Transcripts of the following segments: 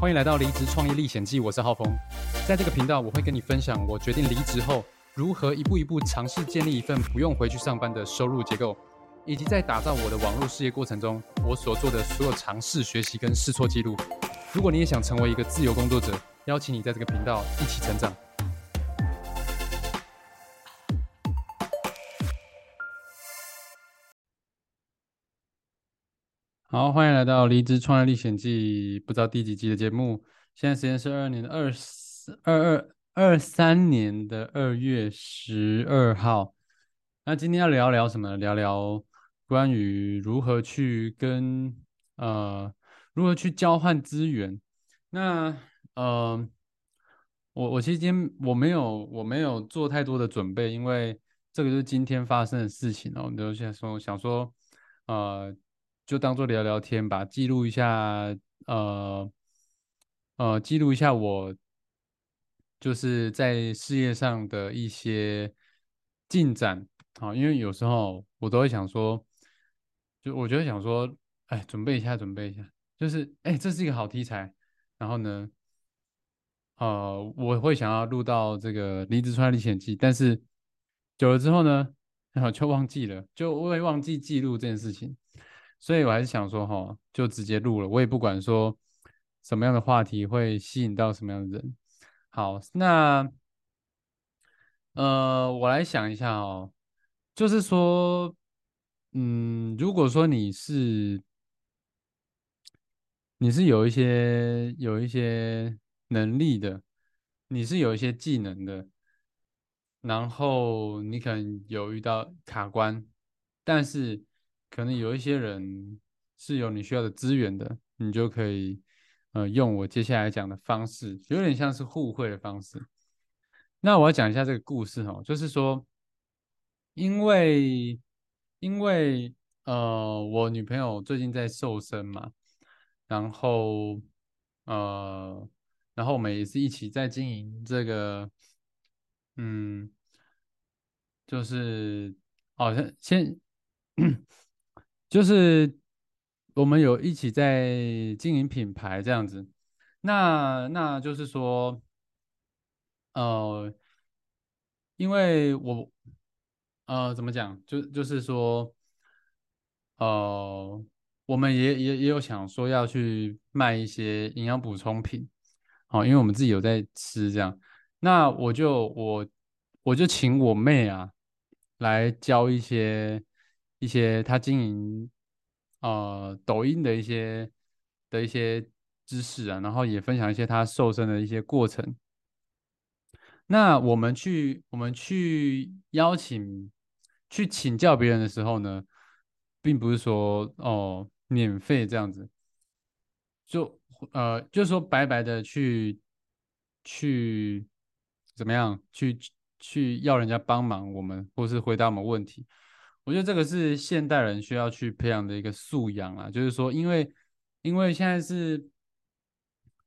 欢迎来到离职创业历险记，我是浩峰。在这个频道，我会跟你分享我决定离职后，如何一步一步尝试建立一份不用回去上班的收入结构，以及在打造我的网络事业过程中，我所做的所有尝试、学习跟试错记录。如果你也想成为一个自由工作者，邀请你在这个频道一起成长。好，欢迎来到《离职创业历险记》，不知道第几季的节目。现在时间是二二年的二四二二二三年的二月十二号。那今天要聊聊什么？聊聊关于如何去跟呃如何去交换资源。那呃，我我其实今天我没有我没有做太多的准备，因为这个就是今天发生的事情哦。我就想说想说呃。就当做聊聊天吧，记录一下，呃，呃，记录一下我就是在事业上的一些进展啊，因为有时候我都会想说，就我觉得想说，哎，准备一下，准备一下，就是哎，这是一个好题材，然后呢，呃，我会想要录到这个离职创历险记，但是久了之后呢，然 后就忘记了，就会忘记记录这件事情。所以我还是想说，哈，就直接录了。我也不管说什么样的话题会吸引到什么样的人。好，那呃，我来想一下哦，就是说，嗯，如果说你是你是有一些有一些能力的，你是有一些技能的，然后你可能有遇到卡关，但是。可能有一些人是有你需要的资源的，你就可以呃用我接下来讲的方式，有点像是互惠的方式。那我要讲一下这个故事哈，就是说，因为因为呃我女朋友最近在瘦身嘛，然后呃然后我们也是一起在经营这个，嗯，就是好像先。就是我们有一起在经营品牌这样子，那那就是说，呃，因为我呃怎么讲，就就是说，呃，我们也也也有想说要去卖一些营养补充品，好，因为我们自己有在吃这样，那我就我我就请我妹啊来教一些。一些他经营呃抖音的一些的一些知识啊，然后也分享一些他瘦身的一些过程。那我们去我们去邀请去请教别人的时候呢，并不是说哦免费这样子，就呃就是说白白的去去怎么样去去要人家帮忙我们，或是回答我们问题。我觉得这个是现代人需要去培养的一个素养啊，就是说，因为因为现在是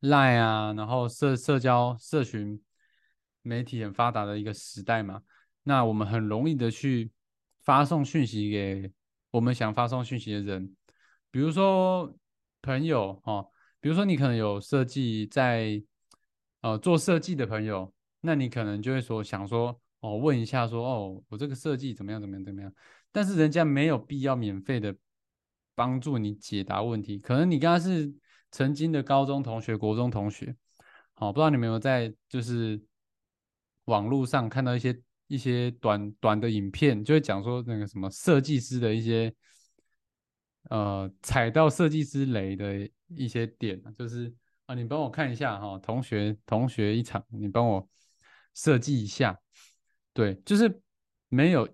Line 啊，然后社社交社群媒体很发达的一个时代嘛，那我们很容易的去发送讯息给我们想发送讯息的人，比如说朋友哦，比如说你可能有设计在呃做设计的朋友，那你可能就会说想说哦问一下说哦我这个设计怎么样怎么样怎么样。但是人家没有必要免费的帮助你解答问题，可能你跟他是曾经的高中同学、国中同学，好，不知道你们有在就是网络上看到一些一些短短的影片，就会讲说那个什么设计师的一些呃踩到设计师雷的一些点，就是啊，你帮我看一下哈，同学同学一场，你帮我设计一下，对，就是没有。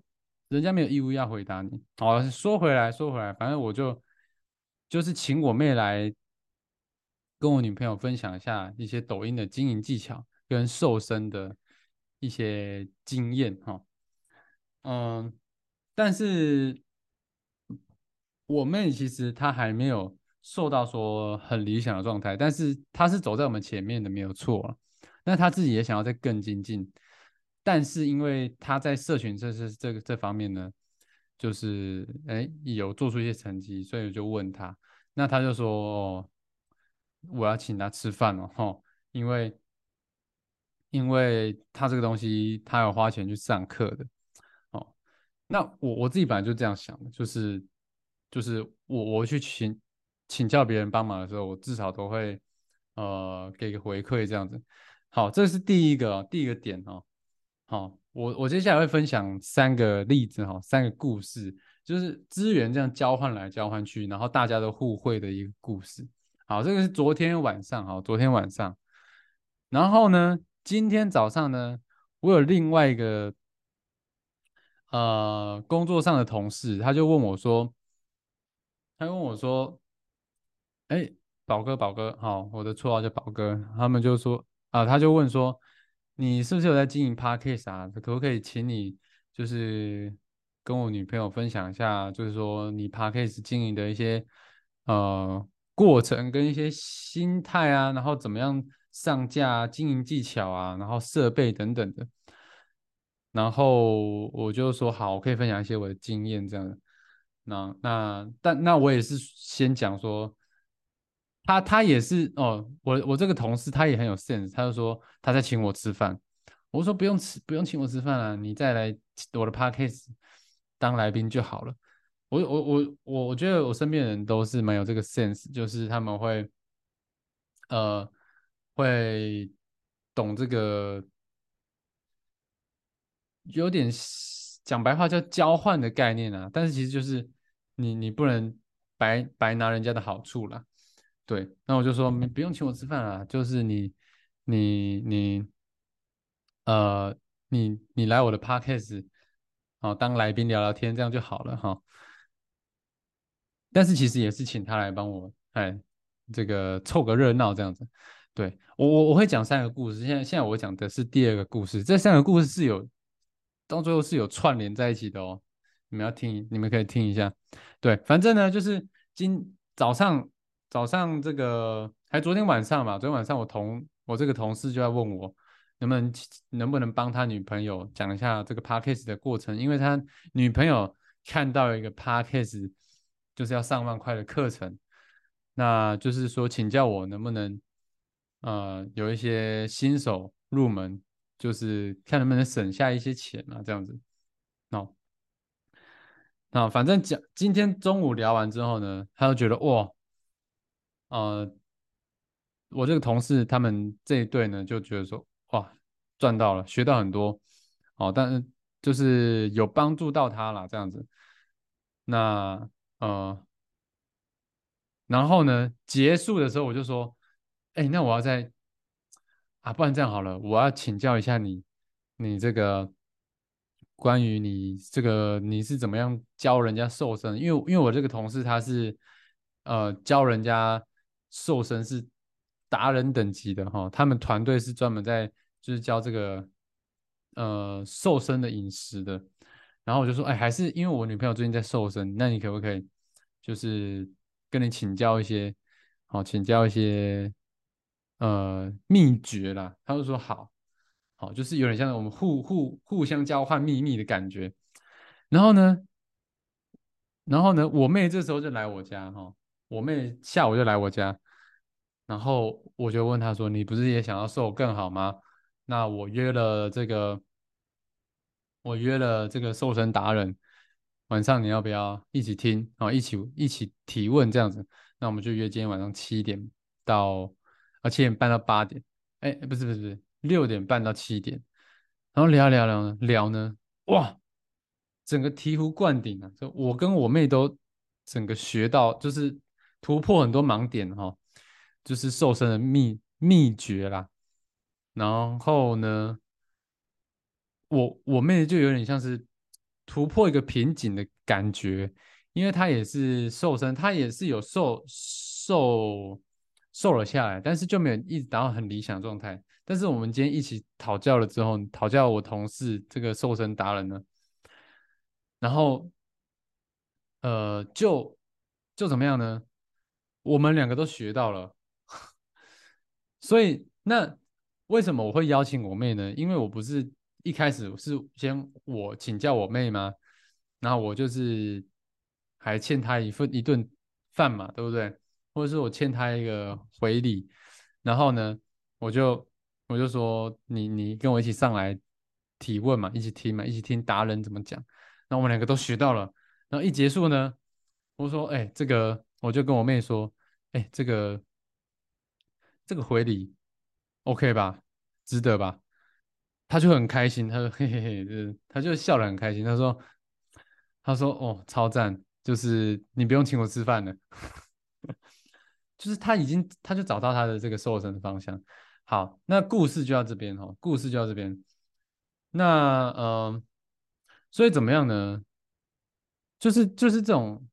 人家没有义务要回答你。好，说回来，说回来，反正我就就是请我妹来跟我女朋友分享一下一些抖音的经营技巧跟瘦身的一些经验哈。嗯，但是我妹其实她还没有瘦到说很理想的状态，但是她是走在我们前面的，没有错。那她自己也想要再更精进。但是因为他在社群这是这个这方面呢，就是哎有做出一些成绩，所以我就问他，那他就说哦，我要请他吃饭哦，因为因为他这个东西他有花钱去上课的，哦，那我我自己本来就这样想的，就是就是我我去请请教别人帮忙的时候，我至少都会呃给个回馈这样子。好，这是第一个第一个点哦。好，我我接下来会分享三个例子哈，三个故事，就是资源这样交换来交换去，然后大家都互惠的一个故事。好，这个是昨天晚上，好，昨天晚上，然后呢，今天早上呢，我有另外一个呃工作上的同事，他就问我说，他问我说，哎，宝哥，宝哥，好，我的绰号叫宝哥，他们就说啊，他就问说。你是不是有在经营 podcast 啊？可不可以请你就是跟我女朋友分享一下，就是说你 podcast 经营的一些呃过程跟一些心态啊，然后怎么样上架、经营技巧啊，然后设备等等的。然后我就说好，我可以分享一些我的经验这样。那那但那我也是先讲说。他他也是哦，我我这个同事他也很有 sense，他就说他在请我吃饭，我说不用吃不用请我吃饭了，你再来我的 podcast 当来宾就好了。我我我我我觉得我身边人都是蛮有这个 sense，就是他们会呃会懂这个，有点讲白话叫交换的概念啊，但是其实就是你你不能白白拿人家的好处啦。对，那我就说你不用请我吃饭啊，就是你，你，你，呃，你，你来我的 podcast，哦，当来宾聊聊天，这样就好了哈。但是其实也是请他来帮我，哎，这个凑个热闹这样子。对我，我我会讲三个故事。现在现在我讲的是第二个故事，这三个故事是有到最后是有串联在一起的哦。你们要听，你们可以听一下。对，反正呢，就是今早上。早上这个还昨天晚上嘛，昨天晚上我同我这个同事就在问我，能不能能不能帮他女朋友讲一下这个 podcast 的过程，因为他女朋友看到一个 podcast 就是要上万块的课程，那就是说请教我能不能呃有一些新手入门，就是看能不能省下一些钱啊这样子。哦，那反正讲今天中午聊完之后呢，他就觉得哇。呃，我这个同事他们这一对呢，就觉得说，哇，赚到了，学到很多，哦，但是就是有帮助到他了这样子。那呃，然后呢，结束的时候我就说，哎，那我要再啊，不然这样好了，我要请教一下你，你这个关于你这个你是怎么样教人家瘦身？因为因为我这个同事他是呃教人家。瘦身是达人等级的哈，他们团队是专门在就是教这个呃瘦身的饮食的。然后我就说，哎，还是因为我女朋友最近在瘦身，那你可不可以就是跟你请教一些，好，请教一些呃秘诀啦？他就说好，好，就是有点像我们互互互相交换秘密的感觉。然后呢，然后呢，我妹这时候就来我家哈。我妹下午就来我家，然后我就问她说：“你不是也想要瘦更好吗？”那我约了这个，我约了这个瘦身达人，晚上你要不要一起听啊？一起一起提问这样子？那我们就约今天晚上七点到啊七点半到八点，哎，不是不是不是六点半到七点，然后聊聊聊聊呢，哇，整个醍醐灌顶啊！就我跟我妹都整个学到就是。突破很多盲点哈，就是瘦身的秘秘诀啦。然后呢，我我妹就有点像是突破一个瓶颈的感觉，因为她也是瘦身，她也是有瘦瘦瘦了下来，但是就没有一直达到很理想状态。但是我们今天一起讨教了之后，讨教我同事这个瘦身达人呢，然后呃，就就怎么样呢？我们两个都学到了，所以那为什么我会邀请我妹呢？因为我不是一开始是先我请教我妹吗？然后我就是还欠她一份一顿饭嘛，对不对？或者是我欠她一个回礼，然后呢，我就我就说你你跟我一起上来提问嘛，一起听嘛，一起听达人怎么讲。那我们两个都学到了，然后一结束呢，我说哎，这个我就跟我妹说，哎，这个这个回礼 OK 吧，值得吧？他就很开心，他说嘿嘿嘿，他就笑得很开心，他说他说哦，超赞。就是你不用请我吃饭了，就是他已经他就找到他的这个瘦身的方向。好，那故事就到这边哈，故事就到这边。那呃，所以怎么样呢？就是就是这种，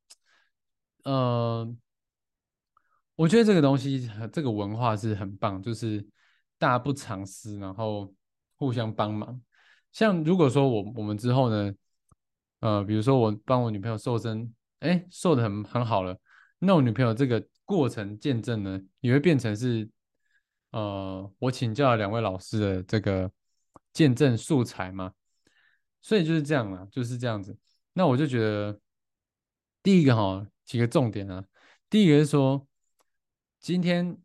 呃，我觉得这个东西这个文化是很棒，就是大不藏私，然后互相帮忙。像如果说我我们之后呢，呃，比如说我帮我女朋友瘦身。哎，瘦的很很好了。那我女朋友这个过程见证呢，也会变成是，呃，我请教了两位老师的这个见证素材嘛。所以就是这样啊，就是这样子。那我就觉得，第一个哈，几个重点啊。第一个是说，今天，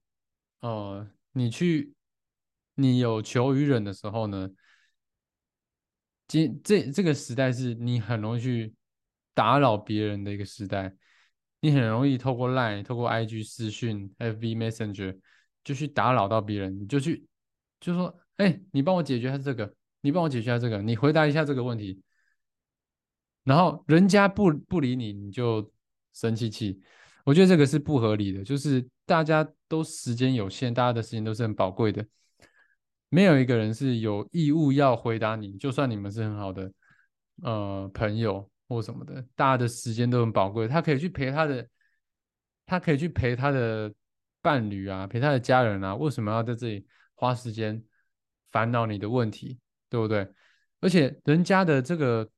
呃，你去，你有求于人的时候呢，今这这个时代是你很容易去。打扰别人的一个时代，你很容易透过 Line、透过 IG 私讯、FB Messenger 就去打扰到别人，你就去就说：“哎，你帮我解决一下这个，你帮我解决一下这个，你回答一下这个问题。”然后人家不不理你，你就生气气。我觉得这个是不合理的，就是大家都时间有限，大家的时间都是很宝贵的，没有一个人是有义务要回答你，就算你们是很好的呃朋友。或什么的，大家的时间都很宝贵，他可以去陪他的，他可以去陪他的伴侣啊，陪他的家人啊，为什么要在这里花时间烦恼你的问题，对不对？而且人家的这个，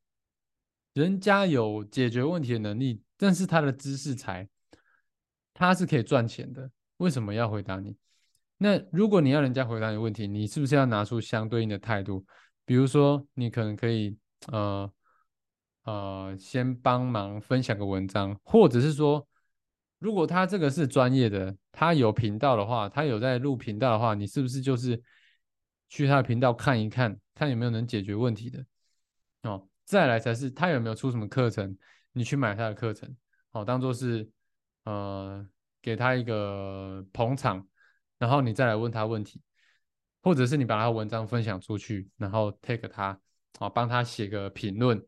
人家有解决问题的能力，但是他的知识才，他是可以赚钱的，为什么要回答你？那如果你要人家回答你问题，你是不是要拿出相对应的态度？比如说，你可能可以，呃。呃，先帮忙分享个文章，或者是说，如果他这个是专业的，他有频道的话，他有在录频道的话，你是不是就是去他的频道看一看，看有没有能解决问题的哦？再来才是他有没有出什么课程，你去买他的课程，好，当做是呃给他一个捧场，然后你再来问他问题，或者是你把他文章分享出去，然后 take 他，啊，帮他写个评论。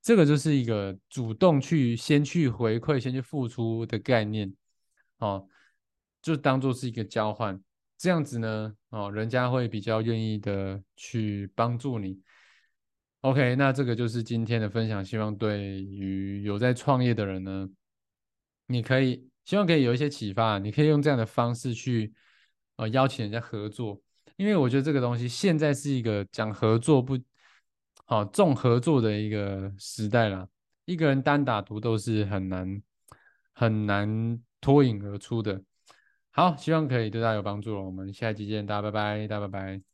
这个就是一个主动去先去回馈、先去付出的概念，哦，就当做是一个交换，这样子呢，哦，人家会比较愿意的去帮助你。OK，那这个就是今天的分享，希望对于有在创业的人呢，你可以希望可以有一些启发，你可以用这样的方式去呃邀请人家合作，因为我觉得这个东西现在是一个讲合作不。好，重合作的一个时代了，一个人单打独斗是很难很难脱颖而出的。好，希望可以对大家有帮助了我们下一集见，大家拜拜，大家拜拜。